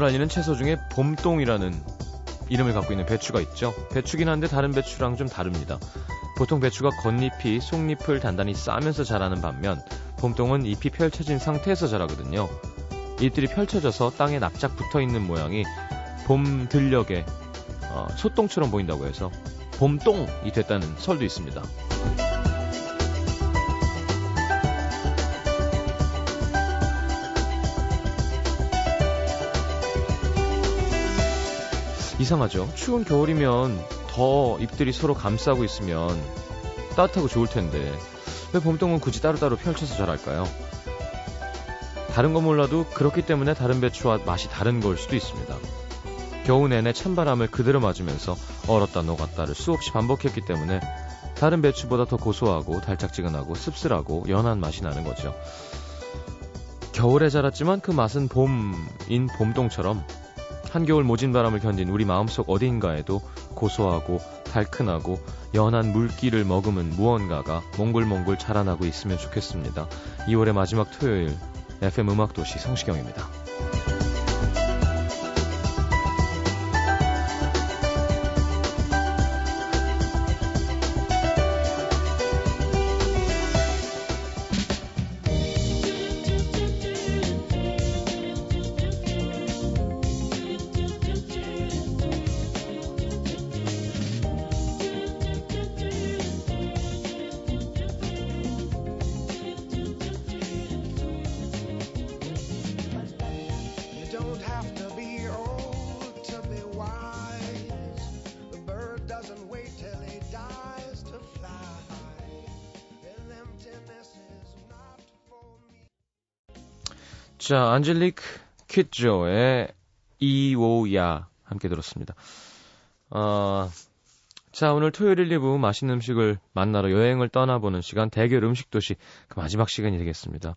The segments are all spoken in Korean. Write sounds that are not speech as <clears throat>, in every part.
알리는 채소 중에 봄동이라는 이름을 갖고 있는 배추가 있죠. 배추긴 한데 다른 배추랑 좀 다릅니다. 보통 배추가 겉잎이 속잎을 단단히 싸면서 자라는 반면 봄동은 잎이 펼쳐진 상태에서 자라거든요. 잎들이 펼쳐져서 땅에 납작 붙어 있는 모양이 봄 들녘에 어, 소똥처럼 보인다고 해서 봄똥이 됐다는 설도 있습니다. 이상하죠. 추운 겨울이면 더 잎들이 서로 감싸고 있으면 따뜻하고 좋을 텐데 왜 봄동은 굳이 따로따로 펼쳐서 자랄까요? 다른 건 몰라도 그렇기 때문에 다른 배추와 맛이 다른 걸 수도 있습니다. 겨우 내내 찬바람을 그대로 맞으면서 얼었다 녹았다를 수없이 반복했기 때문에 다른 배추보다 더 고소하고 달짝지근하고 씁쓸하고 연한 맛이 나는 거죠. 겨울에 자랐지만 그 맛은 봄인 봄동처럼 한겨울 모진 바람을 견딘 우리 마음속 어딘가에도 고소하고 달큰하고 연한 물기를 머금은 무언가가 몽글몽글 자라나고 있으면 좋겠습니다. 2월의 마지막 토요일 FM 음악도시 성시경입니다. 자, 안젤릭 퀴조의 이오야 함께 들었습니다. 어, 자, 오늘 토요일 1, 2부 맛있는 음식을 만나러 여행을 떠나보는 시간 대결 음식 도시 그 마지막 시간이 되겠습니다.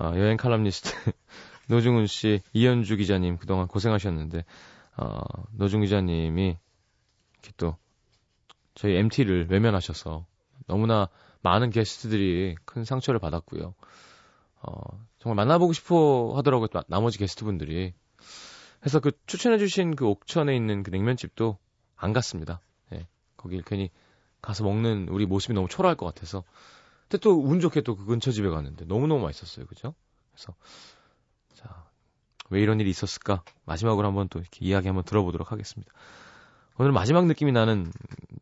어, 여행 칼럼니스트 <laughs> 노중훈 씨, 이현주 기자님 그동안 고생하셨는데 어, 노중 기자님이 이렇게 또 저희 MT를 외면하셔서 너무나 많은 게스트들이 큰 상처를 받았고요. 어, 정말 만나보고 싶어 하더라고요. 나머지 게스트분들이. 그래서 그 추천해주신 그 옥천에 있는 그 냉면집도 안 갔습니다. 예. 거길 괜히 가서 먹는 우리 모습이 너무 초라할 것 같아서. 근데 또 운 좋게 또 그 근처 집에 갔는데 너무너무 맛있었어요. 그죠? 그래서, 자, 왜 이런 일이 있었을까? 마지막으로 한번 또 이렇게 이야기 한번 들어보도록 하겠습니다. 오늘 마지막 느낌이 나는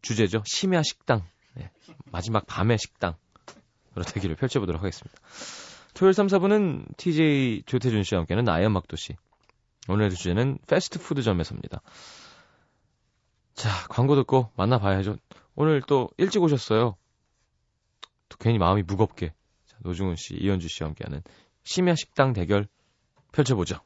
주제죠. 심야 식당. 네. 마지막 밤의 식당. 으로 대기를 펼쳐보도록 하겠습니다. 토요일 3, 4분은 TJ 조태준 씨와 함께하는 나의 음악도시. 오늘의 주제는 패스트푸드점에서입니다. 자, 광고 듣고 만나봐야죠. 오늘 또 일찍 오셨어요. 또 괜히 마음이 무겁게. 자, 노중훈 씨, 이현주 씨와 함께하는 심야 식당 대결 펼쳐보죠.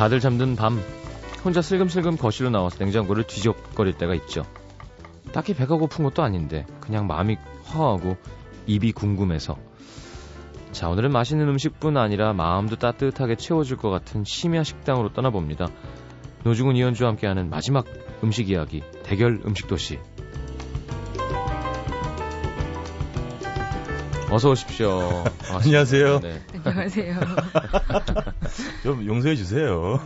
다들 잠든 밤 혼자 슬금슬금 거실로 나와서 냉장고를 뒤적거릴 때가 있죠. 딱히 배가 고픈 것도 아닌데 그냥 마음이 허하고 입이 궁금해서 자 오늘은 맛있는 음식뿐 아니라 마음도 따뜻하게 채워줄 것 같은 심야 식당으로 떠나봅니다. 노중훈 이현주와 함께하는 마지막 음식 이야기 대결 음식 도시 어서 오십시오. <laughs> 안녕하세요. 네. 안녕하세요. <laughs> 좀 용서해 주세요.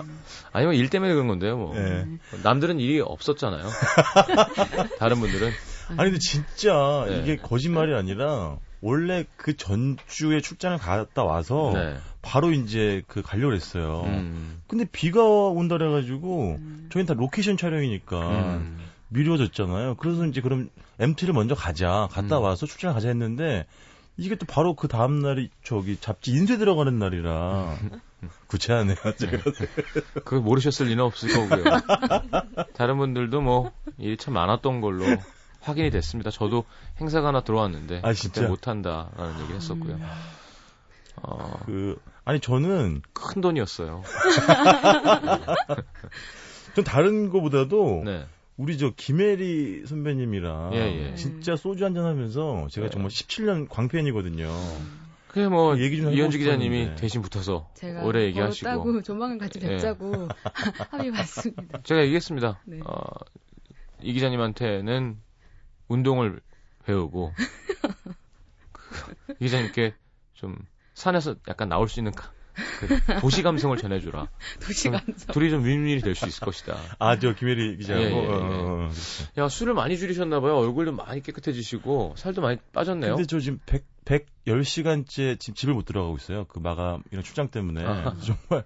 아니면 일 때문에 그런 건데요, 뭐. 네. 남들은 일이 없었잖아요. <laughs> 다른 분들은. 아니, 근데 진짜 네. 이게 거짓말이 아니라 원래 그 전주에 출장을 갔다 와서 네. 바로 이제 그 가려고 했어요. 음. 근데 비가 온다 그래가지고 음. 저희는 다 로케이션 촬영이니까 음. 미뤄졌잖아요. 그래서 이제 그럼 MT를 먼저 가자. 갔다 음. 와서 출장을 가자 했는데 이게 또 바로 그 다음 날이 저기 잡지 인쇄 들어가는 날이라 <laughs> 구체하네요. 제가 그걸 모르셨을 리는 없을 거고요. 다른 분들도 뭐 일이 참 많았던 걸로 확인이 됐습니다. 저도 행사가 하나 들어왔는데 아, 진짜 못한다라는 얘기를 했었고요. 음. 어, 그 아니 저는 큰 돈이었어요. <laughs> 전 다른 거보다도 네. 우리 저 김혜리 선배님이랑 예, 예. 진짜 소주 한잔 하면서 제가 네. 정말 17년 광팬이거든요. 그래 뭐 얘기 좀 이현주 기자님이 대신 붙어서 오래 얘기하시고 따고 조만간 같이 뵙자고 네. <laughs> 합의 봤습니다. 제가 얘기했습니다. 네. 어, 이 기자님한테는 운동을 배우고 <laughs> 그, 이 기자님께 좀 산에서 약간 나올 수 있는 그 도시 감성을 전해주라. <laughs> 도시 감성. 둘이 좀 윈윈이 될 수 있을 것이다. 아, 저 김혜리 기자하고. 예, 예, 예. 어, 어, 어 야, 술을 많이 줄이셨나봐요. 얼굴도 많이 깨끗해지시고, 살도 많이 빠졌네요. 근데 저 지금 100, 110시간째 지금 집을 못 들어가고 있어요. 그 마감, 이런 출장 때문에. 아. 정말,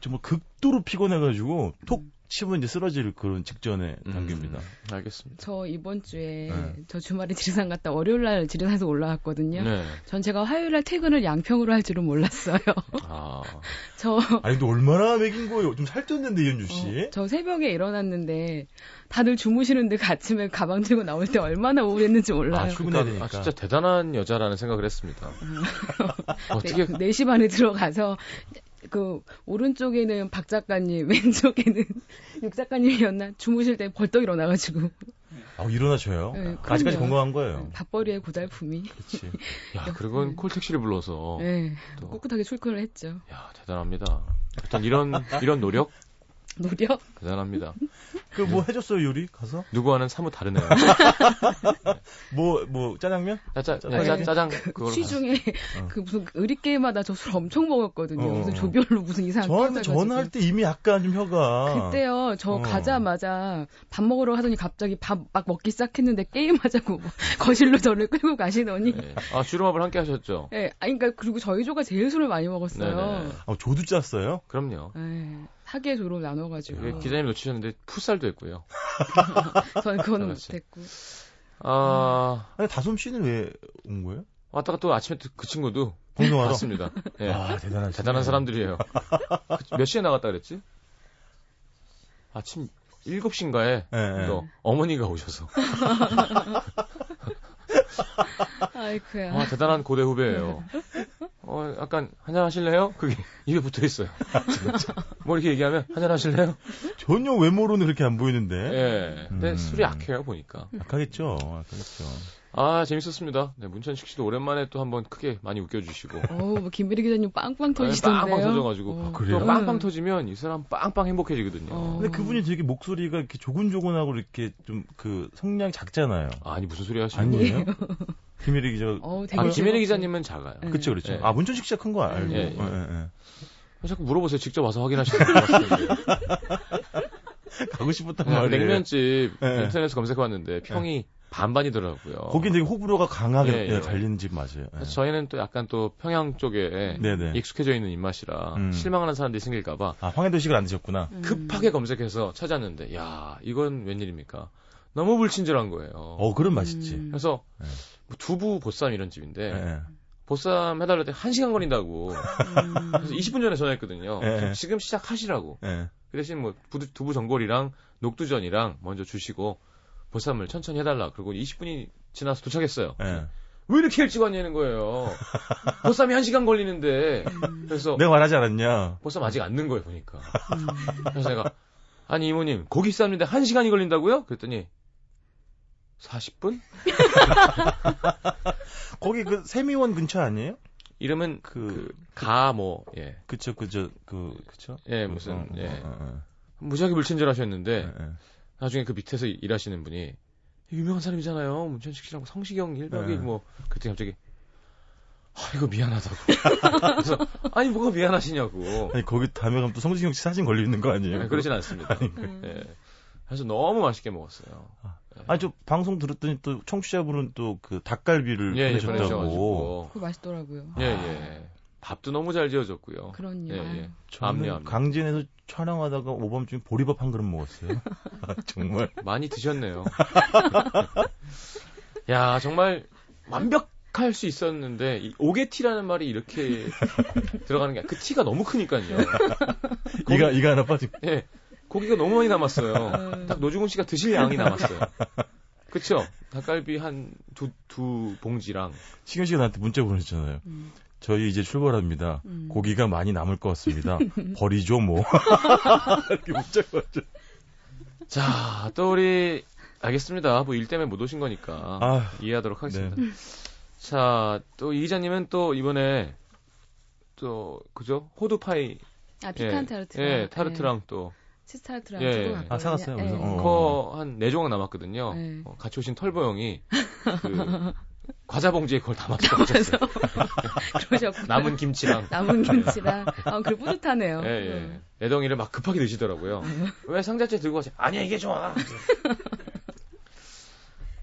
정말 극도로 피곤해가지고, 톡 치면 이제 쓰러질 그런 직전에 음, 단계입니다. 알겠습니다. 저 이번 주에 네. 저 주말에 지리산 갔다 월요일 날 지리산에서 올라왔거든요. 네. 전 제가 화요일 날 퇴근을 양평으로 할 줄은 몰랐어요. 아. <laughs> 저 아니 또 얼마나 먹인 거예요? 좀 살쪘는데 이현주 씨. 어, 저 새벽에 일어났는데 다들 주무시는데 그 아침에 가방 들고 나올 때 얼마나 우울했는지 몰라요. 아, 출근해야 되니까. 아, 진짜 대단한 여자라는 생각을 했습니다. 어떻게 네, 4시 반에 들어가서 그 오른쪽에는 박 작가님, <laughs> 왼쪽에는 <laughs> 육 작가님이었나 주무실 때 벌떡 일어나가지고. 아 일어나셔요? 네, 아직까지 건강한 거예요. 네, 밥벌이의 고달픔이. 그렇지. <laughs> 야, 그리고 네. 콜택시를 불러서. 네. 또. 꿋꿋하게 출근을 했죠. 야, 대단합니다. 일단 이런 이런 노력 노력? <laughs> 대단합니다. 그 뭐 해줬어요 요리 가서? 누구와는 사뭇 다르네요. <laughs> 뭐 뭐 짜장면? 짜, 짜, 짜, 짜, 짜장 그 시중에 어. 그 무슨 의리 게임마다 저술 엄청 먹었거든요. 어. 무슨 조별로 무슨 이상한 저한테 전화할 때 이미 약간 좀 혀가 그때요. 저 어. 가자마자 밥 먹으러 하더니 갑자기 밥 막 먹기 시작했는데 게임하자고 거실로 저를 끌고 가시더니 네. 아 주름밥을 함께 하셨죠? 네. 아니 그러니까 그리고 저희 조가 제일 술을 많이 먹었어요. 네네. 아, 조도 짰어요? 그럼요. 네. 사계 조로 나눠가지고. 예, 기자님 놓치셨는데 풋살도 했고요. <laughs> 저는 그거는 못했고. 아, 아니 다솜 씨는 왜 온 거예요? 왔다가 또 아침에 그 친구도 방송하러 왔습니다. 예. 아, 대단하 대단한 사람들이에요. 그몇 시에 나갔다 그랬지? 아침 7시인가에 네, 또 네. 어머니가 오셔서. <laughs> 아이쿠야. 아, 대단한 고대 후배예요. 어, 약간 한잔 하실래요? 그게 <laughs> 입에 붙어 있어요. 뭐 이렇게 얘기하면 한잔 하실래요? 전혀 외모로는 그렇게 안 보이는데. 예. 근데 음. 술이 약해요 보니까. 약하겠죠. 약하겠죠. 아 재밌었습니다. 네, 문천식 씨도 오랜만에 또 한번 크게 많이 웃겨주시고. <laughs> 오, 뭐 김미리 기자님 빵빵. 네, 빵빵 터져가지고. 어, 그래요? 또 빵빵 터지면 이 사람 빵빵 행복해지거든요. 어. 근데 그분이 되게 목소리가 이렇게 조근조근하고 이렇게 좀 그 성량이 작잖아요. 아니 무슨 소리 하시는 거예요? <laughs> 김혜리 기자. 어, 아, 김혜리 기자님은 작아요. 네. 그렇죠, 그렇죠. 네. 아 문천식 씨가 큰 거 알고. 네, 네. 네, 자꾸 물어보세요. 직접 와서 확인하시는 것 같은데. <laughs> 가고 싶었단 말이에요. 냉면집 인터넷에서 검색해봤는데 평이 반반이더라고요. 거기 되게 호불호가 강하게 예, 예. 갈리는 집 맞아요. 예. 저희는 또 약간 또 평양 쪽에 네네. 익숙해져 있는 입맛이라 음. 실망하는 사람들이 생길까봐. 아 황해도식을 안 드셨구나. 음. 급하게 검색해서 찾았는데 야 이건 웬일입니까? 너무 불친절한 거예요. 어 그런 맛있지. 음. 그래서 네. 뭐 두부 보쌈 이런 집인데 네. 보쌈 해달라 때 1시간 걸린다고. 음. 그래서 20분 전에 전화했거든요. 네. 지금 시작하시라고. 네. 그 대신 뭐 두부 전골이랑 녹두전이랑 먼저 주시고 보쌈을 천천히 해달라. 그리고 20분이 지나서 도착했어요. 네. 왜 이렇게 일찍 왔냐는 거예요. <laughs> 보쌈이 1시간 걸리는데. 그래서. 내가 말하지 않았냐. 보쌈 아직 안는 거예요, 보니까. 그래서 내가, 아니, 이모님, 고기 삶는데 1시간이 걸린다고요? 그랬더니, 40분? <laughs> 거기 그 세미원 근처 아니에요? 이름은 그, 가, 뭐, 예. 그쵸, 그저, 그, 그쵸? 예, 무슨, 어, 예. 어, 어, 어. 무지하게 물친절 하셨는데, 예, 예. 나중에 그 밑에서 일하시는 분이 유명한 사람이잖아요. 문천식 씨랑 성시경 1박이 네. 뭐 그때 갑자기 아, 이거 미안하다고. <laughs> 그래서, 아니, 뭐가 미안하시냐고. 아니, 거기 다음에 가면 또 성시경 씨 사진 걸려 있는 거 아니에요? 네, 그러진 않습니다. 음. 예. 그래서 너무 맛있게 먹었어요. 아, 예. 아니, 저 방송 들었더니 또 청취자분은 또 그 닭갈비를 예, 보내셨다고. 그거 맛있더라고요. 예, 예. 밥도 너무 잘 지어졌고요. 그럼요. 예, 예. 저는 강진에서 촬영하다가 오밤중에 보리밥 한 그릇 먹었어요. <laughs> 아, 정말 많이 드셨네요. 야 정말 완벽 할 수 있었는데 이 오게티라는 말이 이렇게 <laughs> 들어가는 게 그 티가 너무 크니까요. 이가 이가 하나 빠지고. 예. 고기가 너무 많이 남았어요. 음. 딱 노중훈 씨가 드실 양이 남았어요. 그쵸? 닭갈비 한 두, 두 봉지랑. 시경 씨가 나한테 문자 보내셨잖아요. 음. 저희 이제 출발합니다. 음. 고기가 많이 남을 것 같습니다. <laughs> 버리죠, 뭐. <laughs> 이렇게 문자가 왔죠. 자, 또 우리, 알겠습니다. 뭐 일 때문에 못 오신 거니까. 아, 이해하도록 하겠습니다. 네. 자, 또 이 기자님은 또 이번에, 또, 그죠? 호두파이. 아, 피칸 예, 타르트. 예, 타르트랑 네. 또. 치즈타르트라고 예. 아 사갔어요. 그래서 예. 어. 한 4조각 남았거든요. 예. 어, 같이 오신 털보 형이 <laughs> 그 과자 봉지에 그걸 담아서 가셨어요. <laughs> 그러셨구나. 남은 김치랑. 남은 김치랑. 아, 그 뿌듯하네요. 예, 예. 네 덩이를 막 급하게 드시더라고요. 왜 상자째 들고 가세요? 아니야, 이게 좋아. <laughs>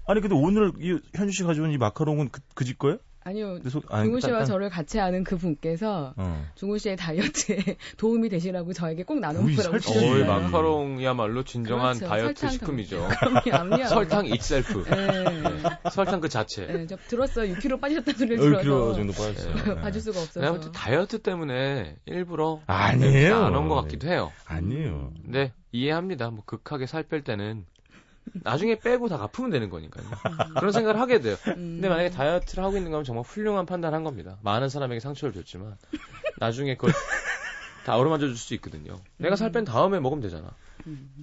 아니, 근데 오늘 이 현주 씨 가져온 이 마카롱은 그, 그집 거예요? 아니요. 소, 중우 씨와 저를 같이 아는 그 분께서 어. 중우 씨의 다이어트에 <laughs> 도움이 되시라고 저에게 꼭 나눠보라고 주셨어요. 마카롱이야말로 진정한 그렇죠. 다이어트 설탕 식품이죠. <laughs> 설탕 itself. 네. 네. 설탕 그 자체. 네, 저 들었어요. 6kg 빠지셨다는 소리를 들어서. 6kg 정도 빠졌어요. <laughs> 네. 봐줄 수가 없어서. 내가 다이어트 때문에 일부러 아니에요. 안온것 같기도 해요. 아니에요. 근데 이해합니다. 뭐 극하게 살 뺄 때는 나중에 빼고 다 갚으면 되는 거니까요. 그런 생각을 하게 돼요. 근데 만약에 다이어트를 하고 있는 거면 정말 훌륭한 판단한 겁니다. 많은 사람에게 상처를 줬지만 나중에 그걸 다 어루만져 줄 수 있거든요. 내가 살 뺀 다음에 먹으면 되잖아.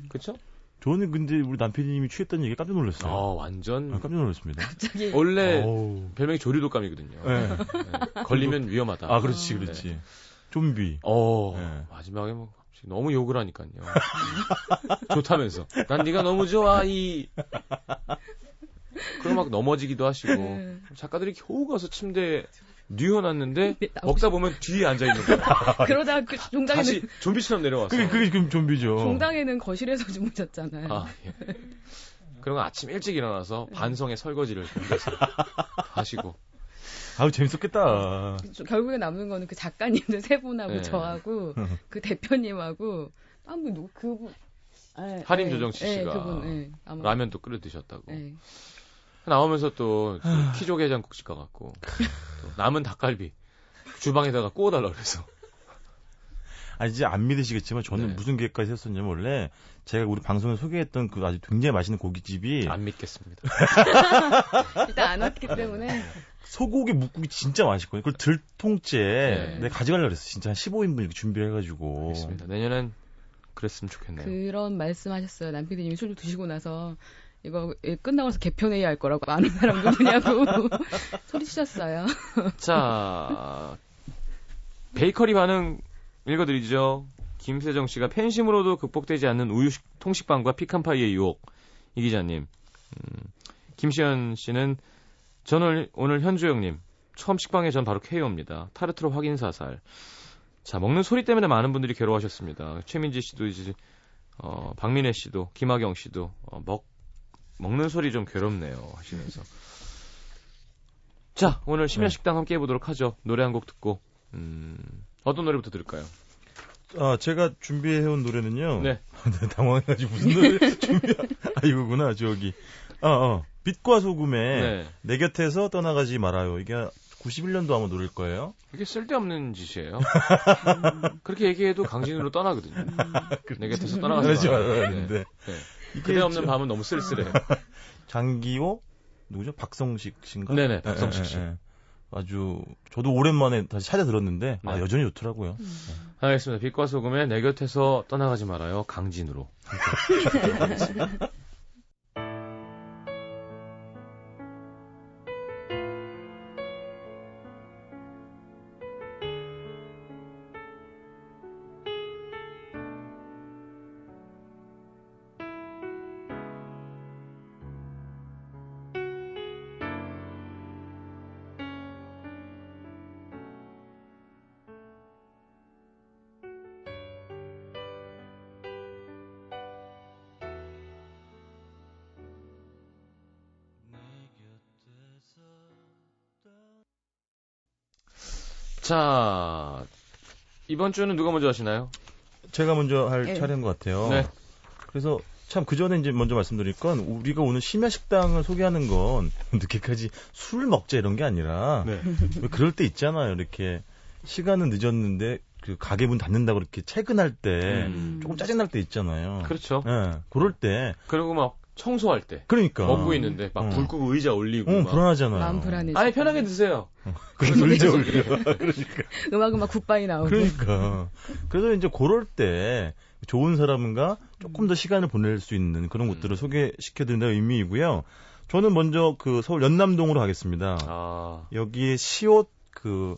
그렇죠? 저는 근데 우리 남편님이 취했다는 얘기 깜짝 놀랐어요. 아, 완전 아, 깜짝 놀랐습니다. 갑자기 원래 오 별명이 조류독감이거든요. 네. 네. 걸리면 위험하다. 아, 그렇지, 그렇지. 네. 좀비. 어, 네. 마지막에 뭐 너무 욕을 하니까요. <laughs> 좋다면서. 난 네가 너무 좋아 이. 그럼 막 넘어지기도 하시고 네. 작가들이 겨우 가서 침대에 뉘어놨는데 <laughs> 네, 먹다 보면 뒤에 앉아 있는 거야. <laughs> 그러다 그 종당에는 다시 좀비처럼 내려왔어. 그게 그게 지금 좀비죠. 종당에는 거실에서 주무셨잖아요. 아, 예. 그런 거 아침 일찍 일어나서 반성의 설거지를 하시고. <laughs> 아우 재밌었겠다. 결국에 남는 거는 그 작가님들 세 분하고 네. 저하고 <laughs> 그 대표님하고 한분 누구 그분 네, 할인 조정치 네, 씨가 그분. 라면도 끓여 드셨다고. 나오면서 또 키조개장국집 가갖고 <laughs> 또 남은 닭갈비 주방에다가 구워달라 그래서. 아 이제 안 믿으시겠지만 저는 네. 무슨 계획까지 했었냐면 원래 제가 우리 방송에 소개했던 그 아주 굉장히 맛있는 고깃집이 안 믿겠습니다. <laughs> 일단 안 왔기 때문에 소고기 묵국이 진짜 맛있거든요. 그걸 들통째 네. 내가 가져가려고 그랬어. 진짜 한 15인분 이렇게 준비를 해가지고. 알겠습니다. 내년엔 그랬으면 좋겠네요. 그런 말씀하셨어요. 남편님이 술 드시고 나서 이거 끝나고 나서 개편회의 할 거라고 아는 사람 누구냐고 <laughs> 소리치셨어요. 자, 베이커리 반응 읽어드리죠. 김세정 씨가 팬심으로도 극복되지 않는 우유 통식빵과 피칸파이의 유혹. 이 기자님. 음, 김시현 씨는 저는 오늘 현주 형님 처음 식빵에 전 바로 KO입니다. 타르트로 확인 사살. 자 먹는 소리 때문에 많은 분들이 괴로워하셨습니다. 최민지 씨도 이제 어, 박민혜 씨도 김학영 씨도 어, 먹 먹는 소리 좀 괴롭네요 하시면서. 자 오늘 심야 식당 네. 함께 해보도록 하죠. 노래 한 곡 듣고 음, 어떤 노래부터 들을까요? 아, 제가 준비해온 노래는요. 네. <laughs> 당황해가지고 무슨 노래 <laughs> 준비, 아, 이거구나, 저기. 아, 어. 빛과 소금에 네. 내 곁에서 떠나가지 말아요. 이게 91년도 아마 노래일 거예요. 이게 쓸데없는 짓이에요. 음, 그렇게 얘기해도 강진으로 떠나거든요. 음. <laughs> 내 곁에서 떠나가지 말아요. 네. 네. 네. 그대 없는 밤은 너무 쓸쓸해. 장기호 누구죠? 박성식 씨인가? 네네, 박성식 씨. 네, 아주 저도 오랜만에 다시 찾아 들었는데 아, 네. 아 여전히 좋더라고요. 음. 네. 알겠습니다. 빛과 소금에 내 곁에서 떠나가지 말아요. 강진으로. <laughs> 자, 이번 주는 누가 먼저 하시나요? 제가 먼저 할 네. 차례인 것 같아요. 네. 그래서 참 그 전에 이제 먼저 말씀드릴 건 우리가 오늘 심야 식당을 소개하는 건 <laughs> 늦게까지 술 먹자 이런 게 아니라 네. 그럴 때 있잖아요. 이렇게 시간은 늦었는데 그 가게 문 닫는다고 이렇게 퇴근할 때 음. 조금 짜증 날 때 있잖아요. 그렇죠. 예. 네, 그럴 때 그리고 막 청소할 때. 그러니까. 먹고 있는데 막불 어. 끄고 의자 올리고. 어, 불안하잖아요. 마음 불안해. 아니 편하게 드세요. 어. 그래서 의자 올려. <laughs> 그러니까. 음악은 막 굿바이 나오고. 그러니까. 그래서 이제 그럴 때 좋은 사람과 조금 더 시간을 보낼 수 있는 그런 곳들을 음. 소개시켜드린다는 의미이고요. 저는 먼저 그 서울 연남동으로 가겠습니다. 아. 여기에 시옷 그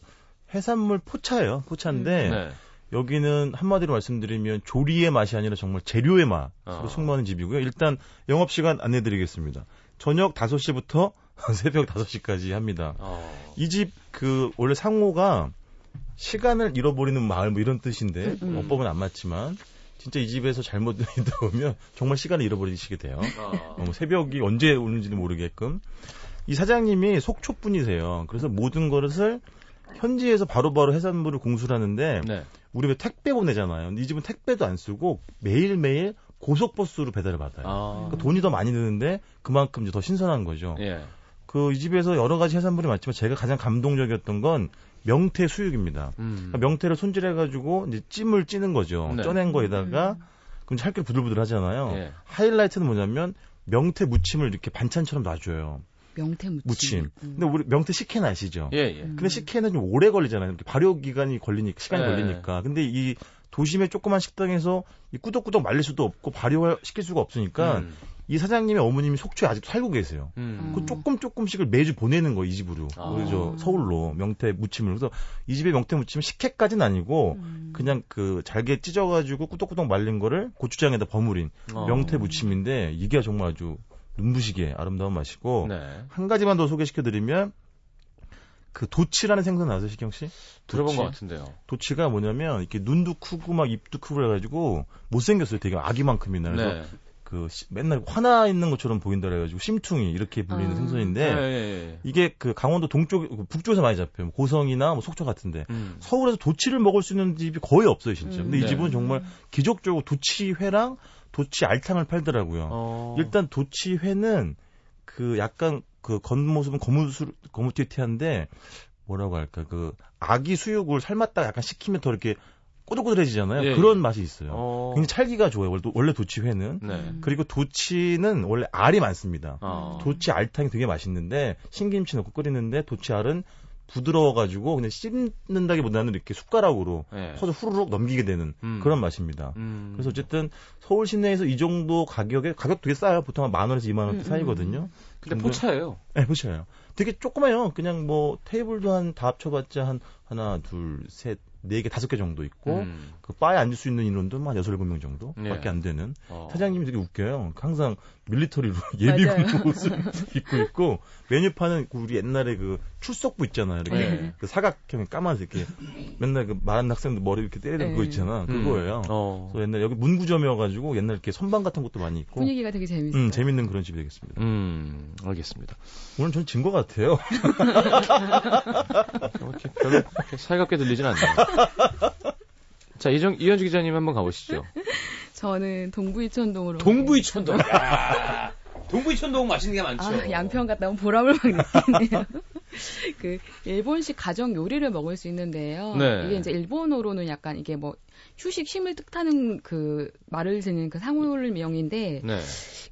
해산물 포차예요. 포차인데 음. 네. 여기는 한마디로 말씀드리면 조리의 맛이 아니라 정말 재료의 맛으로 어. 승부하는 집이고요. 일단 영업 시간 안내드리겠습니다. 저녁 5시부터 <laughs> 새벽 5시까지 합니다. 어. 이집 그 원래 상호가 시간을 잃어버리는 마을 뭐 이런 뜻인데 음, 음. 어법은 안 맞지만 진짜 이 집에서 잘못 <laughs> 보면 정말 시간을 잃어버리시게 돼요. 어. 어, 새벽이 언제 오는지는 모르게끔 이 사장님이 속초 분이세요. 그래서 모든 것을 현지에서 바로바로 해산물을 공수를 하는데 네. 우리 왜 택배 보내잖아요. 근데 이 집은 택배도 안 쓰고 매일매일 고속버스로 배달을 받아요. 아. 그러니까 돈이 더 많이 드는데 그만큼 이제 더 신선한 거죠. 예. 그이 집에서 여러 가지 해산물이 많지만 제가 가장 감동적이었던 건 명태 수육입니다. 음. 그러니까 명태를 손질해가지고 이제 찜을 찌는 거죠. 네. 쪄낸 거에다가 음. 그럼 찰기 부들부들 하잖아요. 예. 하이라이트는 뭐냐면 명태 무침을 이렇게 반찬처럼 놔줘요. 명태 무침. 무침. 음. 근데 우리 명태 식혜는 아시죠? 예, 예. 근데 식혜는 좀 오래 걸리잖아요. 이렇게 발효 기간이 걸리니까 시간이 예. 걸리니까. 근데 이 도심의 조그만 식당에서 이 꾸덕꾸덕 말릴 수도 없고 발효 시킬 수가 없으니까 음. 이 사장님의 어머님이 속초에 아직 살고 계세요. 음. 그 조금 조금씩을 매주 보내는 거이 집으로. 아. 그죠 서울로 명태 무침을. 그래서 이 집의 명태 무침은 식혜까지는 아니고 음. 그냥 그 잘게 찢어가지고 꾸덕꾸덕 말린 거를 고추장에다 버무린 어. 명태 무침인데 이게 정말 아주 눈부시게 아름다운 맛이고 네. 한 가지만 더 소개시켜드리면 그 도치라는 생선 아세요, 시경 씨? 들어본 것 같은데요. 도치가 뭐냐면 이렇게 눈도 크고 막 입도 크고 해가지고 못생겼어요. 되게 아기만큼이나 그래서 네. 그 맨날 화나 있는 것처럼 보인다 그래가지고 심퉁이 이렇게 불리는 아. 생선인데 네. 이게 그 강원도 동쪽 그 북쪽에서 많이 잡혀요. 고성이나 뭐 속초 같은데 음. 서울에서 도치를 먹을 수 있는 집이 거의 없어요, 진짜. 근데 음, 이 네. 집은 정말 기적적으로 도치회랑 도치 알탕을 팔더라고요. 어. 일단 도치회는 그 약간 그 겉모습은 거무술 거무튀튀한데 뭐라고 할까 그 아기 수육을 삶았다가 약간 식히면 더 이렇게 꼬들꼬들해지잖아요. 예, 그런 예. 맛이 있어요. 어. 굉장히 찰기가 좋아요. 원래 도치회는. 네. 그리고 도치는 원래 알이 많습니다. 어. 도치 알탕이 되게 맛있는데 신김치 넣고 끓이는데 도치 알은 부드러워가지고 그냥 씹는다기보다는 이렇게 숟가락으로 네. 퍼서 후루룩 넘기게 되는 음. 그런 맛입니다. 음. 그래서 어쨌든 서울 시내에서 이 정도 가격에 가격 되게 싸요. 보통 한 만 원에서 이만 원대 음, 음, 사이거든요. 음. 근데 포차예요. 네, 포차예요. 되게 조그마요. 그냥 뭐 테이블도 한 다 합쳐봤자 한 하나, 둘, 셋, 네 개 다섯 개 정도 있고 음. 그 바에 앉을 수 있는 인원도 한 여섯 일곱 명 정도밖에 네. 안 되는 어. 사장님이 되게 웃겨요. 항상 밀리터리로 <laughs> 예비군 옷을 <laughs> 입고 있고 메뉴판은 우리 옛날에 그 출석부 있잖아요. 이렇게 네. 그 사각형의 까만색 이렇게 맨날 그 말하는 학생들 머리 이렇게 때리는 네. 그거 있잖아. 음. 그거예요. 어. 그래서 옛날 여기 문구점이어가지고 옛날 이렇게 선반 같은 것도 많이 있고 분위기가 되게 재밌어요. 음, 재밌는 그런 집이 되겠습니다. 음, 알겠습니다. 오늘 전 진 것 같아요. <laughs> 이렇게 별로 살갑게 들리진 않네요. 자, 이정, 이현주 기자님 한번 가보시죠. 저는 동부이천동으로. 동부이천동. 동부이천동 맛있는 게 많죠. 아, 양평 갔다 온 보람을 막 느끼네요. 그 일본식 가정 요리를 먹을 수 있는데요. 네. 이게 이제 일본어로는 약간 이게 뭐 휴식 쉼을 뜻하는 그 말을 쓰는 그 상호명인데 네.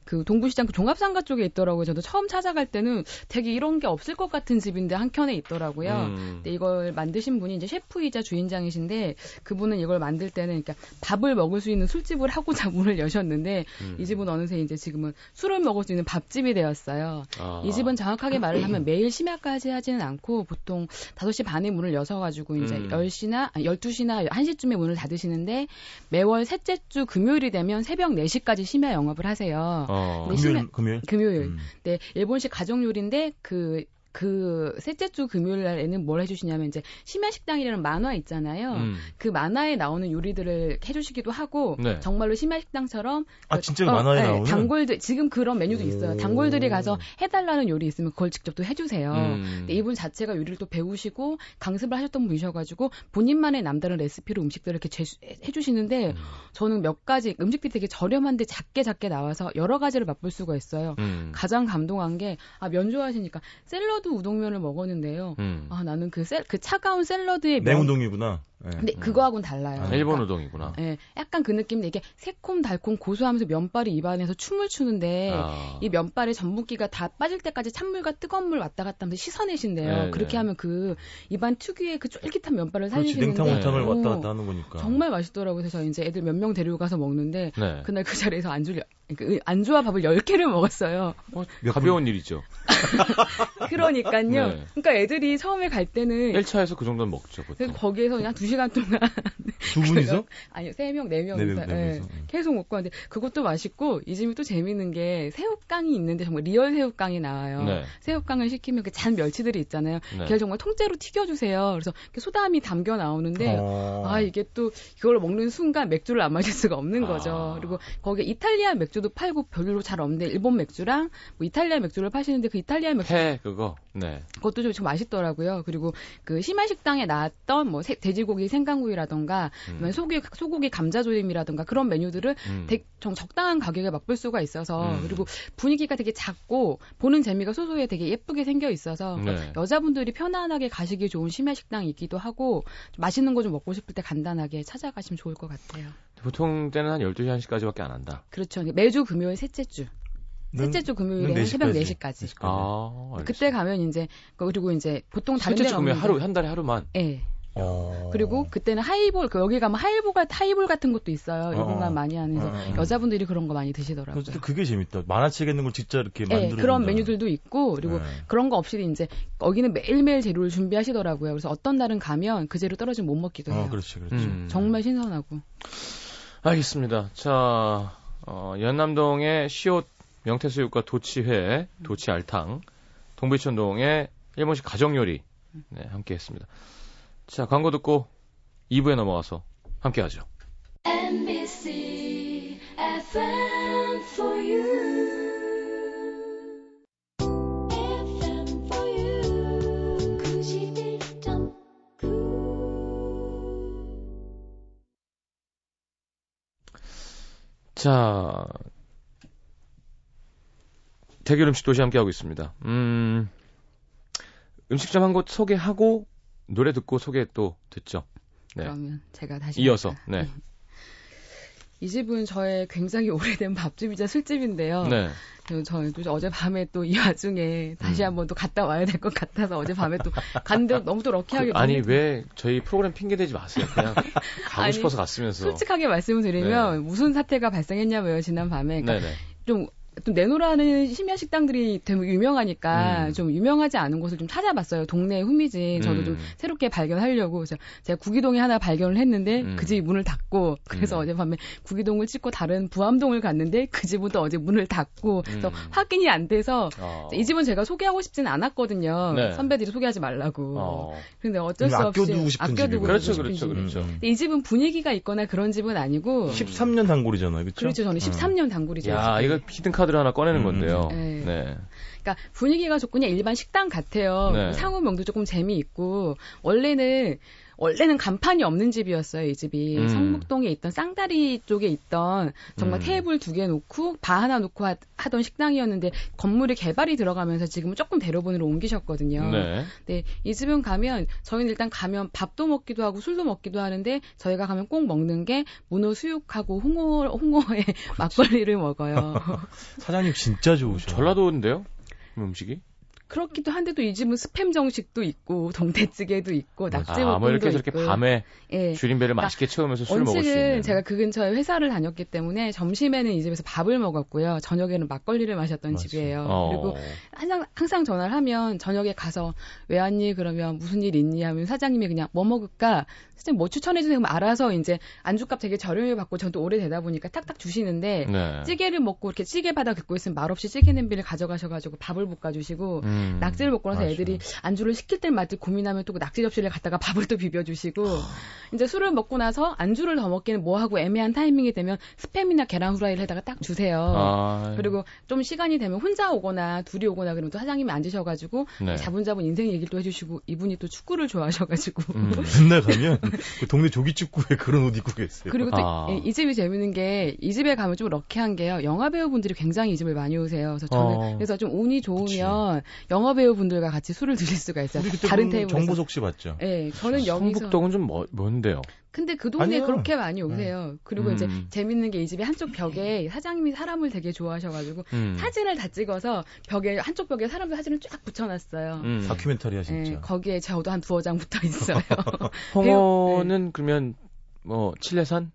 그 동부시장 그 종합상가 쪽에 있더라고요. 저도 처음 찾아갈 때는 되게 이런 게 없을 것 같은 집인데 한 켠에 있더라고요. 음. 근데 이걸 만드신 분이 이제 셰프이자 주인장이신데 그분은 이걸 만들 때는 그러니까 밥을 먹을 수 있는 술집을 하고자 <laughs> 문을 여셨는데 음. 이 집은 어느새 이제 지금은 술을 먹을 수 있는 밥집이 되었어요. 아. 이 집은 정확하게 말을 하면 <clears throat> 매일 심야까지 하지는 않고 보통 5시 반에 문을 여서 가지고 이제 음. 10시나 12시나 1시쯤에 문을 닫으 시는데 매월 셋째 주 금요일이 되면 새벽 4시까지 심야 영업을 하세요. 어. 금요일, 금요일? 금요일. 음. 네, 일본식 가정 요리인데 그 그 셋째 주 금요일 날에는 뭘 해주시냐면 이제 심야식당이라는 만화 있잖아요. 음. 그 만화에 나오는 요리들을 해주시기도 하고 네. 정말로 심야식당처럼 아 그, 진짜 어, 만화에 네, 나오는 단골들 지금 그런 메뉴도 있어요. 단골들이 가서 해달라는 요리 있으면 그걸 직접 또 해주세요. 음. 이분 자체가 요리를 또 배우시고 강습을 하셨던 분이셔가지고 본인만의 남다른 레시피로 음식들을 이렇게 제수, 해주시는데 음. 저는 몇 가지 음식들이 되게 저렴한데 작게 작게 나와서 여러 가지를 맛볼 수가 있어요. 음. 가장 감동한 게 아 면 좋아하시니까 샐러드 샐러드 우동면을 먹었는데요. 음. 아 나는 그, 셀, 그 차가운 샐러드의 면... 냉우동이구나. 네. 근데 음. 그거하고는 달라요. 아, 일본 우동이구나. 네, 약간 그 느낌인데 이게 새콤 달콤 고소하면서 면발이 입안에서 춤을 추는데 아. 이 면발에 전분기가 다 빠질 때까지 찬물과 뜨거운 물 왔다 갔다 하면서 씻어내신대요. 네, 그렇게 네. 하면 그 입안 특유의 그 쫄깃한 면발을 살리시는데 냉탕 온탕을 왔다 갔다 하는 거니까 정말 맛있더라고요. 그래서 이제 애들 몇 명 데리고 가서 먹는데 네. 그날 그 자리에서 안주를 그 안주와 밥을 10개를 먹었어요. 어, 가벼운 일이죠. <laughs> 그러니까요. 네. 그러니까 애들이 처음에 갈 때는 1차에서 그 정도는 먹죠. 보통. 거기에서 그냥 2두 시간 동안 <laughs> 두 분이서? 아니요, 세 명, 네 명이서 네, 네, 네, 계속 먹고 하는데 그것도 맛있고 이 집이 또 재밌는 게 새우깡이 있는데 정말 리얼 새우깡이 나와요. 네. 새우깡을 시키면 그 잔 멸치들이 있잖아요. 네. 그걸 정말 통째로 튀겨주세요. 그래서 소담이 담겨 나오는데 어... 아 이게 또 이걸 먹는 순간 맥주를 안 마실 수가 없는 아. 거죠. 아... 그리고 거기에 이탈리아 맥주도 팔고 별로 잘 없는데 일본 맥주랑 뭐 이탈리아 맥주를 파시는데 그 이탈리아 맥주 해 그거 네 그것도 좀, 좀 맛있더라고요. 그리고 그 심야 식당에 나왔던 뭐 세, 돼지고기 생강구이라던가 음. 소고기 소고기 감자조림이라던가 그런 메뉴들을 음. 대, 좀 적당한 가격에 맛볼 수가 있어서 음. 그리고 분위기가 되게 작고 보는 재미가 소소해 되게 예쁘게 생겨 있어서 네. 여자분들이 편안하게 가시기 좋은 심야 식당이기도 하고 맛있는 거 좀 먹고 싶을 때 간단하게 찾아가시면 좋을 것 같아요. 보통 때는 한 12시 1시까지밖에 안 한다. 그렇죠. 매주 금요일 셋째 주. 셋째 주 금요일에 새벽 4시까지. 4시까지. 아, 그때 가면 이제 그리고 이제 보통 다른 셋째 주 금요일 하루 한 달에 하루만. 예. 네. 어... 그리고 그때는 하이볼 그 여기 가면 하이볼가 하이볼 같은 것도 있어요. 일본만 어... 많이 하는 서 어... 여자분들이 그런 거 많이 드시더라고요. 그게 재밌다. 만화책 있는 걸 진짜 이렇게 네, 만들어 그런 메뉴들도 있고 그리고 네. 그런 거 없이 이제 거기는 매일매일 재료를 준비하시더라고요. 그래서 어떤 날은 가면 그 재료 떨어지면 못 먹기도 해요. 어, 그렇지, 그렇지. 음... 정말 신선하고. 알겠습니다. 자, 어, 연남동의 시옷 명태수육과 도치회, 도치알탕, 동비천동의 일본식 가정요리 네, 함께 했습니다. 자, 광고 듣고 2부에 넘어가서 함께 하죠. You. 자, 대결 음식 도시 함께하고 있습니다. 음, 음식점 한 곳 소개하고 노래 듣고 소개 또 듣죠. 네. 그러면 제가 다시 이어서 네. 네. <laughs> 이 집은 저의 굉장히 오래된 밥집이자 술집인데요. 네. 저는 또 어제 밤에 또 이 와중에 다시 음. 한번 또 갔다 와야 될 것 같아서 어제 밤에 또 갔는데 너무 또 럭키하게 그, 아니 왜 저희 프로그램 핑계 대지 마세요. 그냥 <laughs> 가고 아니, 싶어서 갔으면서 솔직하게 말씀을 드리면 네. 무슨 사태가 발생했냐고요 지난 밤에 그러니까 좀 또 내놓으라는 심야 식당들이 되게 유명하니까 음. 좀 유명하지 않은 곳을 좀 찾아봤어요. 동네 후미진 저도 음. 좀 새롭게 발견하려고 그래서 제가 구기동에 하나 발견을 했는데 음. 그 집이 문을 닫고 그래서 음. 어젯밤에 구기동을 찍고 다른 부암동을 갔는데 그 집은 또 어제 문을 닫고 그래서 음. 확인이 안 돼서 어. 이 집은 제가 소개하고 싶지는 않았거든요. 네. 선배들이 소개하지 말라고. 어. 근데 어쩔 수 없이 아껴두고 싶은 아껴두고 그렇죠, 그렇죠, 그렇죠. 이 집은 분위기가 있거나 그런 집은 아니고 13년 단골이잖아요, 그렇죠? 그렇죠, 저는 13년 단골이죠. 야, 이거 히든 카드 를 하나 꺼내는 건데요. 네. 네. 그러니까 분위기가 그냥 일반 식당 같아요. 네. 상호명도 조금 재미있고 원래는 원래는 간판이 없는 집이었어요, 이 집이. 음. 성북동에 있던 쌍다리 쪽에 있던 정말 음. 테이블 두 개 놓고 바 하나 놓고 하, 던 식당이었는데 건물이 개발이 들어가면서 지금은 조금 대로변으로 옮기셨거든요. 네. 네. 이 집은 가면 저희는 일단 가면 밥도 먹기도 하고 술도 먹기도 하는데 저희가 가면 꼭 먹는 게 문어 수육하고 홍어 홍어에 막걸리를 먹어요. <laughs> 사장님 진짜 좋으셔. 전라도인데요? 음식이? 그렇기도 한데도 이 집은 스팸 정식도 있고 동태찌개도 있고 낙지볶음도 아, 뭐 이렇게 저렇게 밤에 예. 줄임배를 그러니까 맛있게 채우면서 술을 먹을 수 있는. 제가 그 근처에 회사를 다녔기 때문에 점심에는 이 집에서 밥을 먹었고요. 저녁에는 막걸리를 마셨던 맞아. 집이에요. 어. 그리고 항상 항상 전화를 하면 저녁에 가서 왜 왔니 그러면 무슨 일 있니 하면 사장님이 그냥 뭐 먹을까 선생님 뭐 추천해 주세요 그럼 알아서 이제 안주값 되게 저렴하게 받고 저도 오래 되다 보니까 탁탁 주시는데 네. 찌개를 먹고 이렇게 찌개 바다 긋고 있으면 말없이 찌개 냄비를 가져가셔가지고 밥을 볶아주시고 음. 음, 낙지를 먹고 나서 맞아. 애들이 안주를 시킬 때마다 고민하면 또그 낙지 접시를 갖다가 밥을 또 비벼주시고 이제 술을 먹고 나서 안주를 더 먹기는 뭐하고 애매한 타이밍이 되면 스팸이나 계란 후라이를 해다가 딱 주세요. 아, 그리고 좀 시간이 되면 혼자 오거나 둘이 오거나 그러면 또 사장님이 앉으셔가지고 네. 자분자분 인생 얘기를 또 해주시고 이분이 또 축구를 좋아하셔가지고 음. <laughs> 맨날 가면 그 동네 조기축구에 그런 옷 입고 계세요. 그리고 또이 아. 이 집이 재밌는 게 이 집에 가면 좀 럭키한 게요. 영화 배우분들이 굉장히 이 집을 많이 오세요. 그래서 저는 어. 그래서 좀 운이 좋으면 그치. 영화 배우분들과 같이 술을 드실 수가 있어요. 다른 테이블 정보석 씨 봤죠? 네, 저는 여기서 성북동은 좀 뭐, 뭔데요? 근데 그 동네 아니요. 그렇게 많이 오세요. 네. 그리고 음. 이제 재밌는 게 이 집에 한쪽 벽에 사장님이 사람을 되게 좋아하셔가지고 음. 사진을 다 찍어서 벽에 한쪽 벽에 사람들 사진을 쫙 붙여놨어요. 음. 다큐멘터리야 진짜. 네, 거기에 저도 한 두어 장 붙어 있어요. 홍어는 네. 그러면 뭐 칠레산?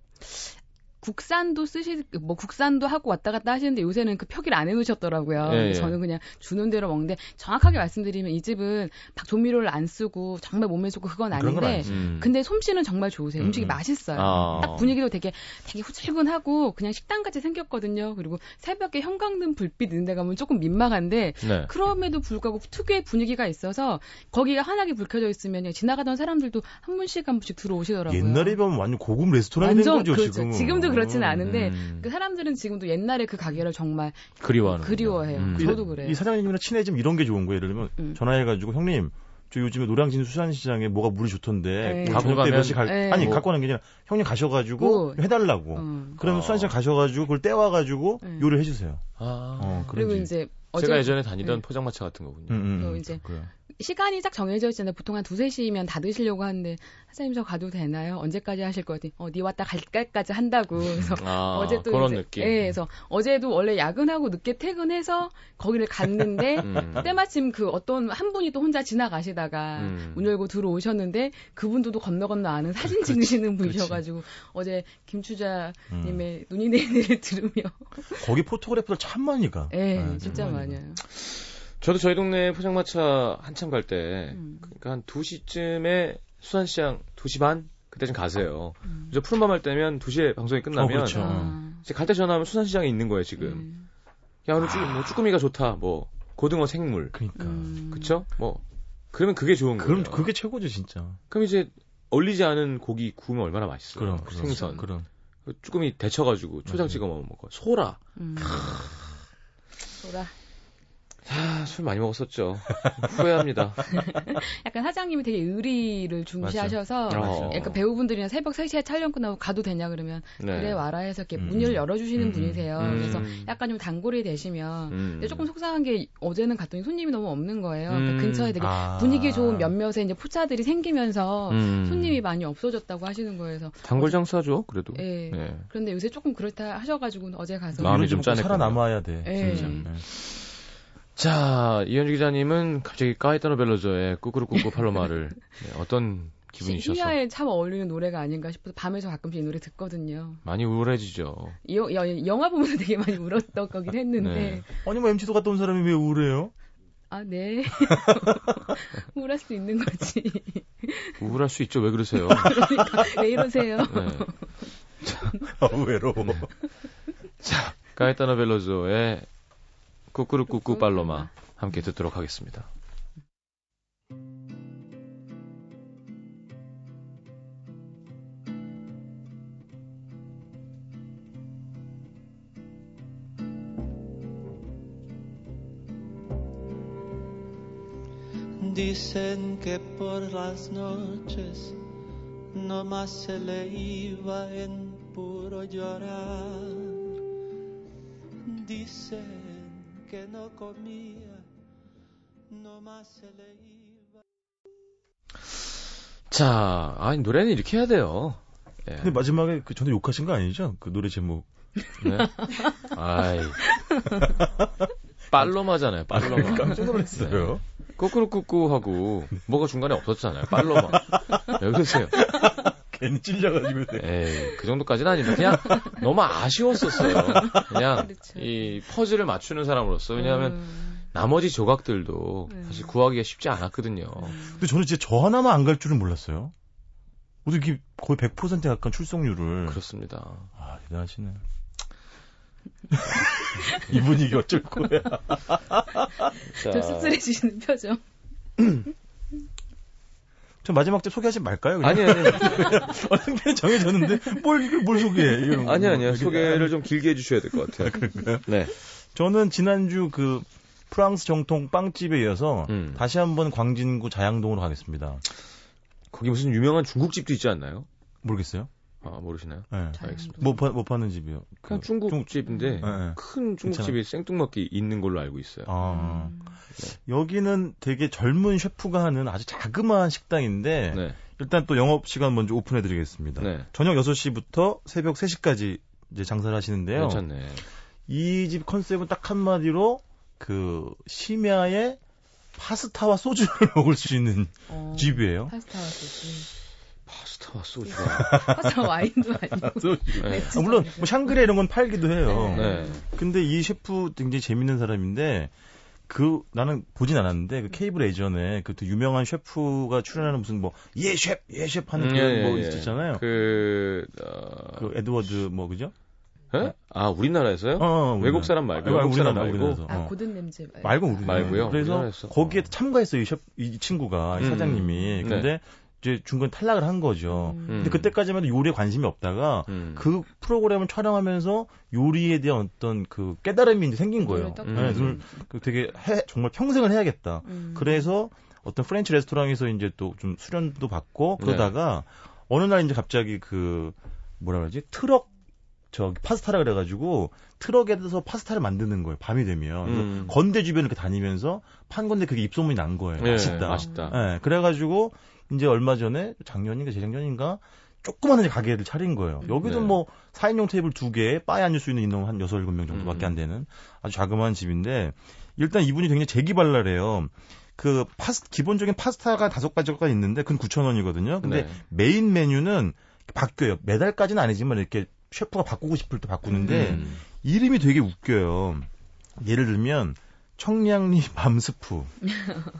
국산도 쓰시 뭐 국산도 하고 왔다 갔다 하시는데 요새는 그 표기를 안 해놓으셨더라고요. 예, 예. 저는 그냥 주는 대로 먹는데 정확하게 말씀드리면 이 집은 박 조미료를 안 쓰고 정말 몸에 좋고 그건 아닌데 음. 근데 솜씨는 정말 좋으세요. 음식이 음. 맛있어요. 아. 딱 분위기도 되게 되게 후질근하고 그냥 식당 같이 생겼거든요. 그리고 새벽에 형광등 불빛 있는 데 가면 조금 민망한데 네. 그럼에도 불구하고 특유의 분위기가 있어서 거기가 환하게 불 켜져 있으면 지나가던 사람들도 한 분씩 한 분씩 들어오시더라고요. 옛날에 보면 완전 고급 레스토랑이 된 거죠, 그렇죠. 지금은. 지금도 그렇지는 않은데 음. 그 사람들은 지금도 옛날에 그 가게를 정말 그리워하는 그리워해요. 음. 저도 그래요. 이 사장님이랑 친해지면 이런 게 좋은 거예요. 예를 들면 음. 전화해가지고 형님 저 요즘에 노량진 수산시장에 뭐가 물이 좋던데 뭐 저녁 때 몇 시 갈 에이. 아니 갖고 가는 게 아니라 형님 가셔가지고 오. 해달라고 음. 그러면 아. 수산시장 가셔가지고 그걸 떼와가지고 음. 요리를 해주세요. 아. 어, 그리고 이제 제가 예전에 다니던 네. 포장마차 같은 거군요. 음, 음, 음. 이제 그래요. 시간이 딱 정해져 있잖아요. 보통 한 두세 시면 다 드시려고 하는데 사장님 저 가도 되나요? 언제까지 하실 거니? 어, 니 왔다 갈까까지 한다고. 그래서 아, 어제 또 그런 이제, 느낌. 예, 그래서 어제도 원래 야근하고 늦게 퇴근해서 거기를 갔는데 <laughs> 음. 때마침 그 어떤 한 분이 또 혼자 지나가시다가 음. 문 열고 들어오셨는데 그분도 또 건너 건너 아는 사진 <laughs> 찍으시는 분이셔가지고 어제 김추자님의 음. 눈이 내리를 <laughs> 들으며 거기 포토그래퍼들 참 많이 가. 예, 네, 진짜 많아요. 저도 저희 동네 포장마차 한참 갈 때 음. 그러니까 한 2시쯤에 수산시장 2시 반 그때쯤 가세요. 음. 이제 푸른밤 할 때면 2시에 방송이 끝나면 어, 그렇죠. 아. 이제 갈 때 전화하면 수산시장에 있는 거예요, 지금. 음. 야, 오늘 쭈, 뭐 쭈꾸미가 좋다. 뭐 고등어 생물. 그러니까. 음. 그쵸? 뭐 그러면 그게 좋은 거예요. 그럼 그게 최고죠, 진짜. 그럼 이제 얼리지 않은 고기 구우면 얼마나 맛있어요. 그럼, 그럼 생선. 그럼. 그 쭈꾸미 데쳐가지고 초장 찍어 먹어. 소라. 음. 소라. 아, 술 많이 먹었었죠. 후회합니다. <laughs> 약간 사장님이 되게 의리를 중시하셔서 어. 약간 배우분들이나 새벽 3시에 촬영 끝나고 가도 되냐 그러면 네. 그래 와라 해서 이렇게 음. 문을 열어주시는 음. 분이세요. 음. 그래서 약간 좀 단골이 되시면 음. 근데 조금 속상한 게 어제는 갔더니 손님이 너무 없는 거예요. 그 근처에 되게 아. 분위기 좋은 몇몇의 이제 포차들이 생기면서 음. 손님이 많이 없어졌다고 하시는 거예요. 단골 장사죠, 그래도. 네. 네. 그런데 요새 조금 그렇다 하셔가지고 어제 가서 마음이 좀 짠해. 살아남아야 돼. 네. 자, 이현주 기자님은 갑자기 까이타노 벨로저의 꾸꾸루꾸꾸 팔로마를 <laughs> 네, 어떤 기분이셔서? 희야에 참 어울리는 노래가 아닌가 싶어서 밤에 저 가끔씩 이 노래 듣거든요. 많이 우울해지죠. 여, 여, 영화 보면서 되게 많이 울었던 거긴 했는데. 네. 아니 뭐 MC도 갔다 온 사람이 왜 우울해요? 아, 네. <laughs> 우울할 수 있는 거지. 우울할 수 있죠. 왜 그러세요? <laughs> 그러니까 왜 이러세요? 네. 자, 아, 외로워. 자, 까이타노 벨로저의 꾸꾸루꾸꾸 팔로마 함께 듣도록 하겠습니다. Dicen que por las noches no más se le iba en puro llorar. Dicen que no comía, no más se le iba. 자, 아니 노래는 이렇게 해야 돼요. 예. 근데 마지막에 그 전에 욕하신 거 아니죠? 그 노래 제목. 네. 아이. 빨로마잖아요. 빨로마. 깜짝 놀랐어요. 네. 꾸꾸루꾸꾸 하고 뭐가 중간에 없었잖아요. 빨로마. 왜 그러세요? 괜히 찔려가지고. 에이, 그 정도까지는 아닌데 그냥 너무 아쉬웠었어요. 그냥 그렇죠. 이 퍼즐을 맞추는 사람으로서 왜냐하면 음. 나머지 조각들도 음. 사실 구하기가 쉽지 않았거든요. 음. 근데 저는 진짜 저 하나만 안 갈 줄은 몰랐어요. 어떻게 거의 100% 가까운 출석률을. 그렇습니다. 아, 대단하시네. <laughs> 이 분위기 어쩔 거야. 좀 씁쓸해지시는 표정. <laughs> 저 마지막 때 소개하지 말까요? 그냥? 아니, 아니. <laughs> 어떻게 정해졌는데, 뭘, 뭘 소개해? 이런 아니, 아니요. 소개를 좀 길게 해주셔야 될 것 같아요. 아, 그런가요? 네. 저는 지난주 그 프랑스 정통 빵집에 이어서 음. 다시 한번 광진구 자양동으로 가겠습니다. 거기 무슨 유명한 중국집도 있지 않나요? 모르겠어요. 아 모르시나요? 네. 알겠습니다. 뭐, 파, 뭐 파는 집이요? 그냥 그, 중국집인데 네. 큰 중국 집이 생뚱맞게 있는 걸로 알고 있어요. 아. 음. 네. 여기는 되게 젊은 셰프가 하는 아주 자그마한 식당인데 네. 일단 또 영업 시간 먼저 오픈해 드리겠습니다. 네. 저녁 6시부터 새벽 3시까지 이제 장사를 하시는데요. 괜찮네. 이 집 컨셉은 딱 한마디로 그 심야에 파스타와 소주를 <laughs> 먹을 수 있는 어, 집이에요. 파스타와 소주. 파스타와 소주. 파스타 와인도 아니고. <laughs> 소주. 네. 아, 물론 뭐 샹그레 이런 건 팔기도 해요. 네. 근데 이 셰프 굉장히 재밌는 사람인데 그 나는 보진 않았는데 그 케이블 예전에 그 유명한 셰프가 출연하는 무슨 뭐예 셰프 예 셰프 하는 음, 그런 예, 뭐 예. 있었잖아요. 그, 어... 그 에드워드 뭐 그죠? 예? 아 우리나라에서요? 어, 어, 외국 사람 말고 아, 외국 사람 말고 아 고든 램지 말고 우리 말고요. 그래서 우리나라에서. 거기에 참가했어요 이, 셰프, 이 친구가 이 음. 사장님이. 음. 근데 네. 이제 중간에 탈락을 한 거죠. 음. 근데 그때까지만 해도 요리에 관심이 없다가 음. 그 프로그램을 촬영하면서 요리에 대한 어떤 그 깨달음이 이제 생긴 거예요. 음. 네, 음. 그 되게 해, 정말 평생을 해야겠다. 음. 그래서 어떤 French 레스토랑에서 이제 또 좀 수련도 받고 네. 그러다가 네. 어느 날 이제 갑자기 그 뭐라 그러지 트럭 저 파스타라 그래가지고 트럭에서 파스타를 만드는 거예요. 밤이 되면 음. 건대 주변 이렇게 다니면서 판 건데 그게 입소문이 난 거예요. 네, 맛있다. 맛있다. 네, 그래가지고 이제 얼마 전에 작년인가 재작년인가 조그마한 가게를 차린 거예요. 여기도 네. 뭐 4인용 테이블 두 개, 바에 앉을 수 있는 인원 한 6, 7명 정도밖에 안 음. 되는 아주 자그마한 집인데 일단 이분이 굉장히 재기발랄해요. 그 파스 기본적인 파스타가 다섯 가지가 있는데 그건 9,000원이거든요. 근데 네. 메인 메뉴는 바뀌어요. 매달까지는 아니지만 이렇게 셰프가 바꾸고 싶을 때 바꾸는데 음. 이름이 되게 웃겨요. 예를 들면 청량리 <laughs> 밤스프,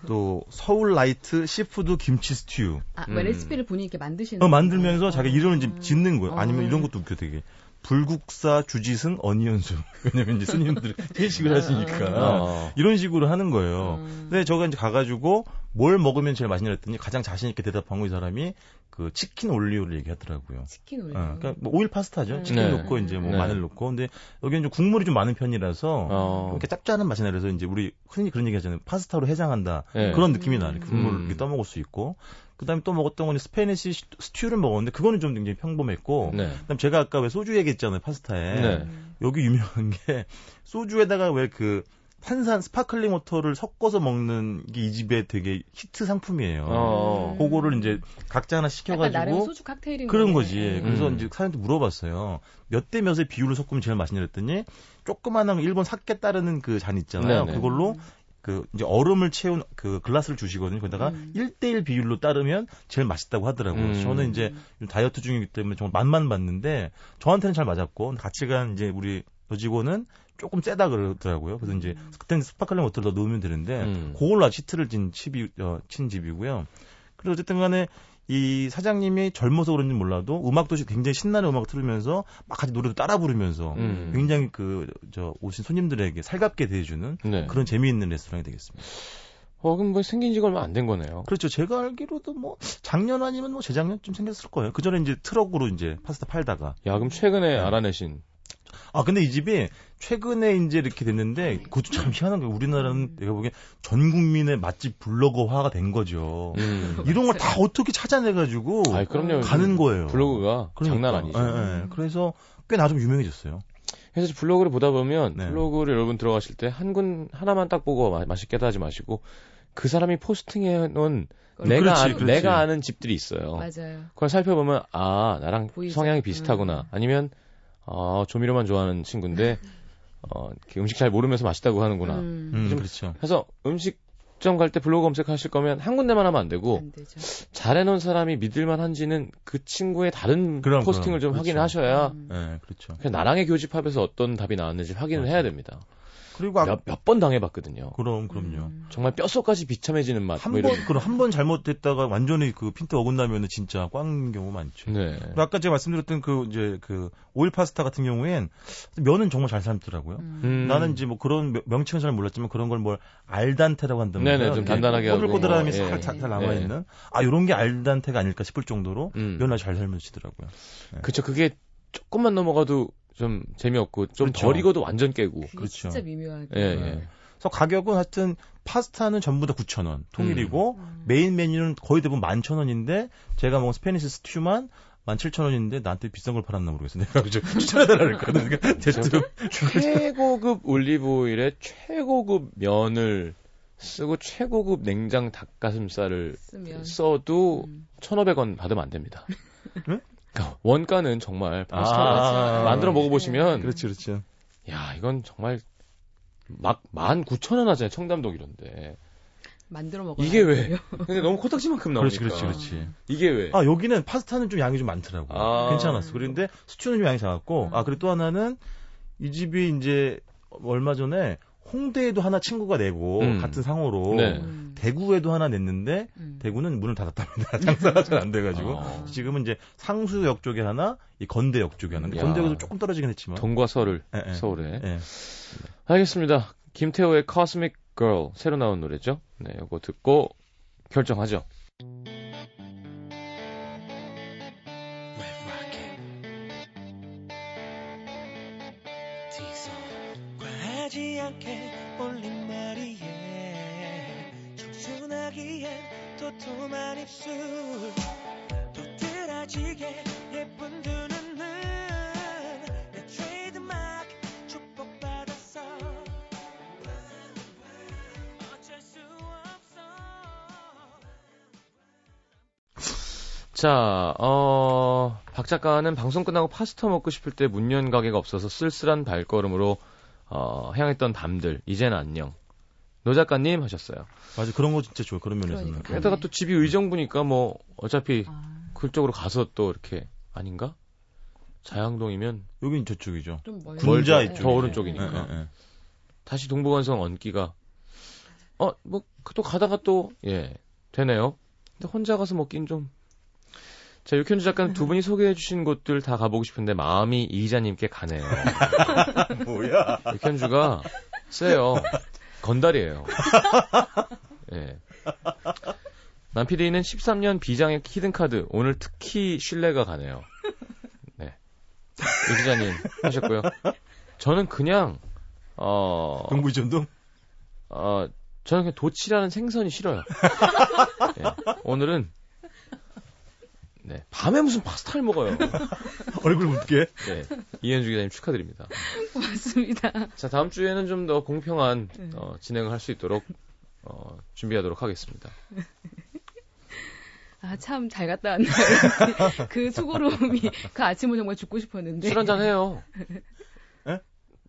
또 서울 light seafood 김치 스튜. 아, 음. 레시피를 본인이 이렇게 만드시는? 어, 만들면서 자기 이름을 이제 짓는 거예요. 아니면 어. 이런 것도 웃겨 되게. 불국사 주지승 onion soup. <laughs> 왜냐면 이제 스님들이 회식을 하시니까. 어. 이런 식으로 하는 거예요. 음. 근데 저가 이제 가가지고 뭘 먹으면 제일 맛있냐 했더니 가장 자신 있게 대답한 거 이 사람이 그 치킨 olio를 얘기하더라고요. 치킨 olio. 어, 그러니까 뭐 오일 파스타죠. 음. 치킨 네. 넣고 이제 뭐 네. 마늘 넣고. 근데 여기는 좀 국물이 좀 많은 편이라서 어. 이렇게 짭짤한 맛이 나서 이제 우리 흔히 그런 얘기 하잖아요. 파스타로 해장한다. 네. 그런 느낌이 나요. 국물을 음. 이렇게 떠먹을 수 있고. 그다음에 또 먹었던 건 Spanish 스튜를 먹었는데 그거는 좀 굉장히 평범했고 네. 그다음 제가 아까 왜 소주 얘기했잖아요 파스타에 네. 여기 유명한 게 소주에다가 왜 그 탄산 sparkling water를 섞어서 먹는 게 이 집의 되게 히트 상품이에요. 어. 그거를 이제 각자 하나 시켜가지고 소주 칵테일인 그런 거지. 음. 그래서 이제 사장한테 물어봤어요. 몇 대 몇의 비율을 섞으면 제일 맛있냐 그랬더니 조그마한 일본 사케 따르는 그 잔 있잖아요. 네네. 그걸로 그 이제 얼음을 채운 그 글라스를 주시거든요. 거기다가 음. 1대1 비율로 따르면 제일 맛있다고 하더라고요. 음. 저는 이제 다이어트 중이기 때문에 정말 맛만 봤는데 저한테는 잘 맞았고 같이 간 이제 우리 여직원은 조금 세다 그러더라고요. 그래서 이제 음. 그때는 sparkling water를 더 넣으면 되는데 음. 그걸로 히트를 친 집이 어, 친 집이고요. 그래서 어쨌든 간에 이 사장님이 젊어서 그런지 몰라도 음악도 굉장히 신나는 음악 틀으면서 막 같이 노래도 따라 부르면서 음. 굉장히 그 저 오신 손님들에게 살갑게 대해주는 네. 그런 재미있는 레스토랑이 되겠습니다. 어, 그럼 뭐 생긴 지가 얼마 안 된 거네요. 그렇죠. 제가 알기로도 뭐 작년 아니면 뭐 재작년쯤 생겼을 거예요. 그 전에 이제 트럭으로 이제 파스타 팔다가. 야, 그럼 최근에 네. 알아내신 아 근데 이 집이 최근에 이제 이렇게 됐는데 그것도 참 희한한 거예요. 우리나라는 내가 보기엔 전 국민의 맛집 블로거화가 된 거죠. 음. 이런 걸 다 어떻게 찾아내가지고 아이, 가는 거예요. 블로그가 그러니까. 장난 아니죠. 네, 네. 그래서 꽤 나중 유명해졌어요. 그래서 블로그를 보다 보면 네. 블로그를 여러분 들어가실 때 한 군 하나만 딱 보고 마, 맛있게다 하지 마시고 그 사람이 포스팅해 놓은 내가 그렇지, 아, 그렇지. 내가 아는 집들이 있어요. 맞아요. 그걸 살펴보면 아 나랑 보이죠. 성향이 비슷하구나. 음. 아니면 어, 조미료만 좋아하는 친구인데 어, 음식 잘 모르면서 맛있다고 하는구나. 음. 음, 그렇죠. 그래서 음식점 갈 때 블로그 검색하실 거면 한 군데만 하면 안 되고 안 잘해놓은 사람이 믿을만 한지는 그 친구의 다른 그럼, 포스팅을 그럼. 좀 그렇죠. 확인하셔야 음. 네, 그렇죠. 그냥 나랑의 교집합에서 어떤 답이 나왔는지 확인을 맞아. 해야 됩니다. 그리고 몇, 몇번 당해봤거든요. 그럼, 그럼요. 음. 정말 뼈속까지 비참해지는 맛. 한뭐 번, 그럼 한 번 잘못됐다가 완전히 그 핀트 어긋나면은 진짜 꽝 경우 많죠. 네. 아까 제가 말씀드렸던 그 이제 그 오일 파스타 같은 경우엔 면은 정말 잘 삶더라고요. 음. 나는 이제 뭐 그런 명칭은 잘 몰랐지만 그런 걸 뭘 알단테라고 한다면 네네, 좀 단단하게 꼬들꼬들함이 뭐, 살짝 예. 남아 있는. 예. 아, 요런 게 알단테가 아닐까 싶을 정도로 음. 면을 잘 삶으시더라고요. 네. 그렇죠. 그게 조금만 넘어가도 좀 재미없고 좀 그렇죠. 덜 익어도 완전 깨고. 그렇죠. 진짜 미묘하게. 예, 예. 네. 그래서 가격은 하여튼 파스타는 전부 다 9,000원 통일이고 음. 메인 메뉴는 거의 대부분 11,000원인데 제가 먹은 Spanish 스튜만 17,000원인데 나한테 비싼 걸 팔았나 모르겠어. 내가 그죠 <laughs> 추천해달라 그랬거든. 그러니까 최고급 올리브 오일에 최고급 면을 쓰고 최고급 냉장 닭가슴살을 쓰면. 써도 음. 1,500원 받으면 안 됩니다. 응? 그러니까 원가는 정말 파스타 아~ 만들어 먹어보시면 그렇죠, 그렇죠. 야 이건 정말 막 19,000원 하잖아요 청담동 이런데 만들어 먹어요. 이게 왜? 근데 너무 코딱지만큼 나오니까. 그렇지, 그렇지, 그렇지. 이게 왜? 아 여기는 파스타는 좀 양이 좀 많더라고. 아. 괜찮았어. 그런데 스튜는 좀 양이 작았고, 음. 아 그리고 또 하나는 이 집이 이제 얼마 전에 홍대에도 하나 친구가 내고 음. 같은 상호로 네. 대구에도 하나 냈는데 음. 대구는 문을 닫았답니다. <laughs> 장사가 잘 안 돼가지고 아. 지금은 이제 상수역 쪽에 하나, 이 건대역 쪽에 하나. 건대역도 조금 떨어지긴 했지만 동과 서울 네, 네. 서울에. 네. 알겠습니다. 김태호의 Cosmic Girl 새로 나온 노래죠. 네, 이거 듣고 결정하죠. 입술 도드라지게 예쁜 두 눈은 내 트레이드마크 축복받았어 어쩔 수 없어 자, 어, 박 작가는 방송 끝나고 파스타 먹고 싶을 때 문연 가게가 없어서 쓸쓸한 발걸음으로 어, 향했던 밤들, 이젠 안녕. 노 작가님 하셨어요. 맞아 그런 거 진짜 좋아 그런 면에서는. 그러니까. 게다가 또 집이 의정부니까 뭐 어차피 아. 그쪽으로 가서 또 이렇게 아닌가? 자양동이면 여긴 저쪽이죠. 군자 이쪽. 더 오른쪽이니까. 네, 네, 네. 다시 동부간성 얹기가 어 뭐 또 가다가 또 예 되네요. 근데 혼자 가서 먹긴 좀. 자, 육현주 작가는 두 분이 소개해 주신 곳들 다 가보고 싶은데 마음이 이 기자님께 가네요. <laughs> 뭐야? 육현주가 세요. 건달이에요. <laughs> 예. 남PD는 13년 비장의 히든카드. 오늘 특히 신뢰가 가네요. 네. 이 기자님 하셨고요. 저는 그냥, 어. 동부전동? 어, 저는 그냥 도치라는 생선이 싫어요. 네. 오늘은 네. 밤에 무슨 파스타를 먹어요. <laughs> 얼굴 묻게. 네. 이현주 기자님 축하드립니다. 고맙습니다. 자, 다음 주에는 좀 더 공평한 네. 어, 진행을 할 수 있도록 어, 준비하도록 하겠습니다. 아, 참 잘 갔다 왔나요? <laughs> 그 수고로움이 그 아침을 정말 죽고 싶었는데. 술 한잔 해요. <laughs>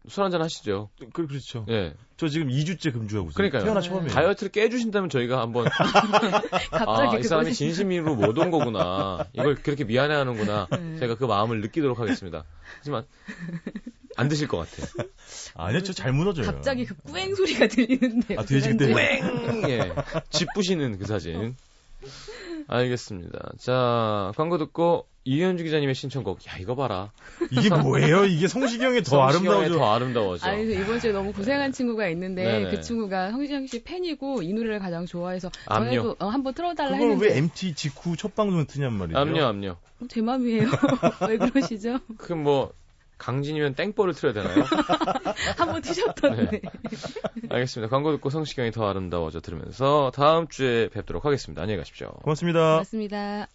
술 한잔 하시죠. 그, 그렇죠. 예. 저 지금 2주째 금주하고 있어요. 그러니까요. 태어나 처음이에요. 다이어트를 깨주신다면 저희가 한번. <laughs> 갑자기 아, 이 사람이 진심으로 못 온 거구나. 이걸 그렇게 미안해 하는구나. 네. 제가 그 마음을 느끼도록 하겠습니다. 하지만, 안 드실 것 같아요. 아니요, 저 잘 무너져요. 갑자기 그 꾸앵 소리가 들리는데. 아, 드실 때. 꾸앵! 예. 집 부시는 그 사진. 알겠습니다. 자, 광고 듣고 이현주 기자님의 신청곡. 야, 이거 봐라. 이게 뭐예요? 이게 성시경이 더 아름다워져. 더 아름다워져. 아니, 이번 주에 너무 고생한 친구가 있는데 네네. 그 친구가 성시경 씨 팬이고 이 노래를 가장 좋아해서 전에도 어, 한번 틀어달라 그걸 했는데 왜 MT 직후 첫 방송에 트냔 말이죠. 압류, 압류. 어, 제 맘이에요. <laughs> 왜 그러시죠? 그뭐 강진이면 땡볼을 틀어야 되나요? <laughs> 한번 트셨던데. 네. 알겠습니다. 광고 듣고 성시경이 더 아름다워져 들으면서 다음 주에 뵙도록 하겠습니다. 안녕히 가십시오. 고맙습니다. 고맙습니다.